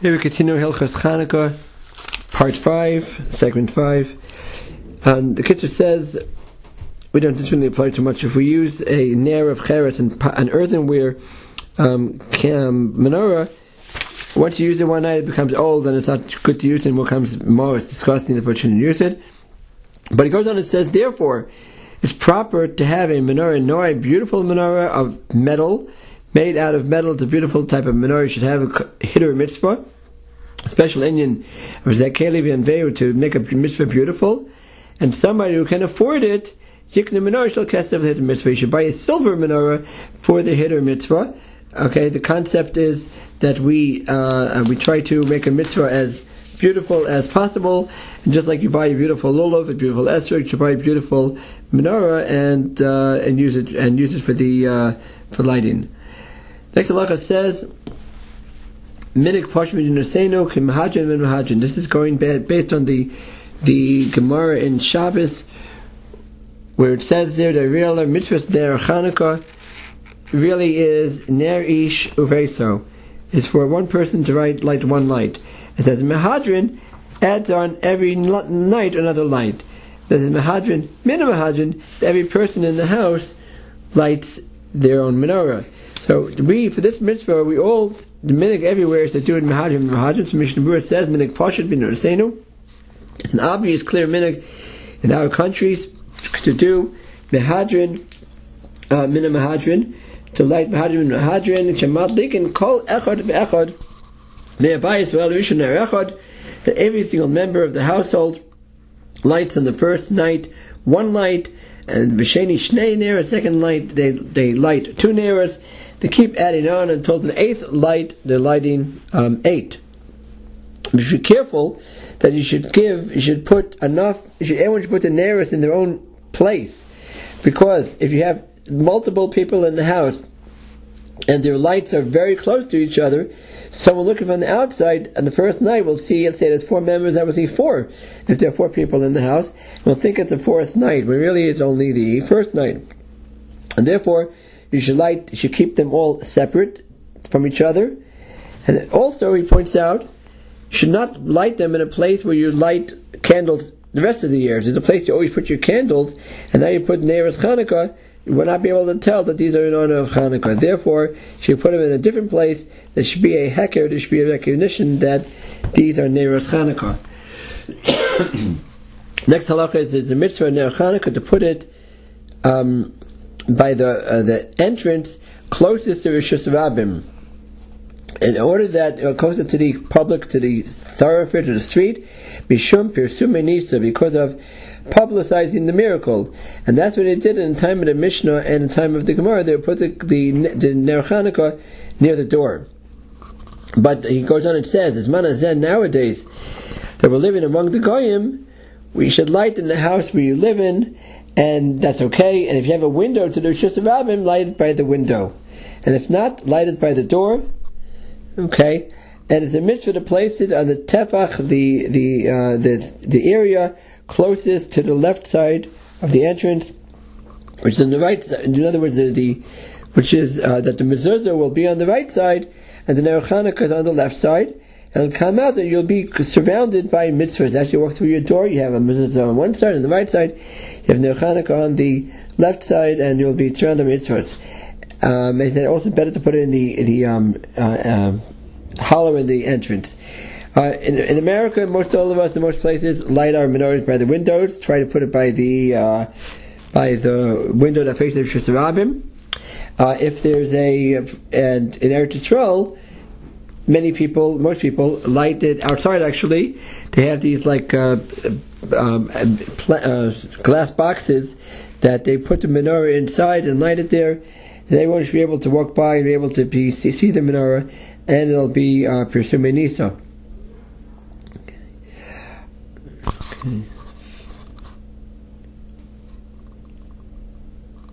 Here we continue Hilchas Chanukah, part 5, segment 5. And the Kitzur says, we don't really apply too much. If we use a nair of cheres and an earthenware um, menorah, once you use it one night, it becomes old and it's not good to use it and becomes more, it's disgusting if we shouldn't use it. But it goes on and says, therefore, it's proper to have a menorah, nor a beautiful menorah of metal, made out of metal. It's a beautiful type of menorah. You should have a hiddur mitzvah, a special Indian of Zakeli and Veu to make a mitzvah beautiful. And somebody who can afford it, Yikna menorah shel kesef the hiddur mitzvah. You should buy a silver menorah for the hiddur mitzvah. Okay, the concept is that we uh, we try to make a mitzvah as beautiful as possible, and just like you buy a beautiful lulav, a beautiful esrog, you buy a beautiful menorah and uh, and use it and use it for the uh, for lighting. Next halacha says, Minik and Mahadrin. This is going based on the the Gemara in Shabbos, where it says there the real mitzvah there Chanukah really is ner ish uveso. Is for one person to write light one light. It says Mahadrin adds on every night another light. This is Min Mahadrin, every person in the house lights their own menorah. So we, for this mitzvah, we all, the minhag everywhere is to do it mahajim. Mahajim, so Mishnah Berurah says, minhag poshet bin. It's an obvious, clear minhag in our countries to do mehadrin, uh, mina mehadrin, to light mehadrin mehadrin, kemat and kol echad ve'echad, me'abayis ve'al rishon echad, that every single member of the household lights on the first night one light, and v'sheni shnei ner, second light, they, they light two neras, they keep adding on until the eighth light, they're lighting um, eight. You should be careful that you should give, you should put enough, should, everyone should put the neiros in their own place. Because if you have multiple people in the house, and their lights are very close to each other, someone looking from the outside on the first night will see, let's say there's four members, I will see four, if there are four people in the house, will think it's the fourth night, when really it's only the first night. And therefore, you should light, you should keep them all separate from each other. And also, he points out, you should not light them in a place where you light candles the rest of the years. There's a place you always put your candles, and now you put Neiros Chanukah, you will not be able to tell that these are in honor of Hanukkah. Therefore, you should put them in a different place. There should be a heker, there should be a recognition that these are Neiros Hanukkah. Next halacha is, is a mitzvah Ner Hanukkah to put it um, by the uh, the entrance closest to Rishus Rabbim. In order that uh, closer to the public, to the thoroughfare, to the street, Mishum Pirsum Nisa, because of publicizing the miracle. And that's what they did in the time of the Mishnah and the time of the Gemara. They put the, the, the Ner Chanukah near the door. But he goes on and says, as Manazen nowadays, that we're living among the Goyim, we should light in the house where you live in, and that's okay. And if you have a window to the Rishus Rabbim, light it by the window. And if not, light it by the door. Okay. And it's a mitzvah to place it on the tefach, the the uh, the the area closest to the left side of the entrance, which is on the right side. In other words, the, the which is uh, that the mezuzah will be on the right side and the Ner Chanukah is on the left side it'll come out and you'll be surrounded by mitzvahs. As you walk through your door, you have a mezuzah on one side and the right side, you have Ner on the left side, and you'll be surrounded by mitzvahs. Um, it's also better to put it in the the um, uh, uh, hollow in the entrance. Uh, in, in, America, most all of us in most places light our menorahs by the windows. Try to put it by the uh, by the window that faces Shusarabim. Uh, if there's a and in Eretz Yisrael, many people, most people, light it outside. Actually, they have these like uh, um, uh, glass boxes that they put the menorah inside and light it there. Everyone should be able to walk by and be able to be, see the menorah, and it'll be uh, Nisa. Okay. okay.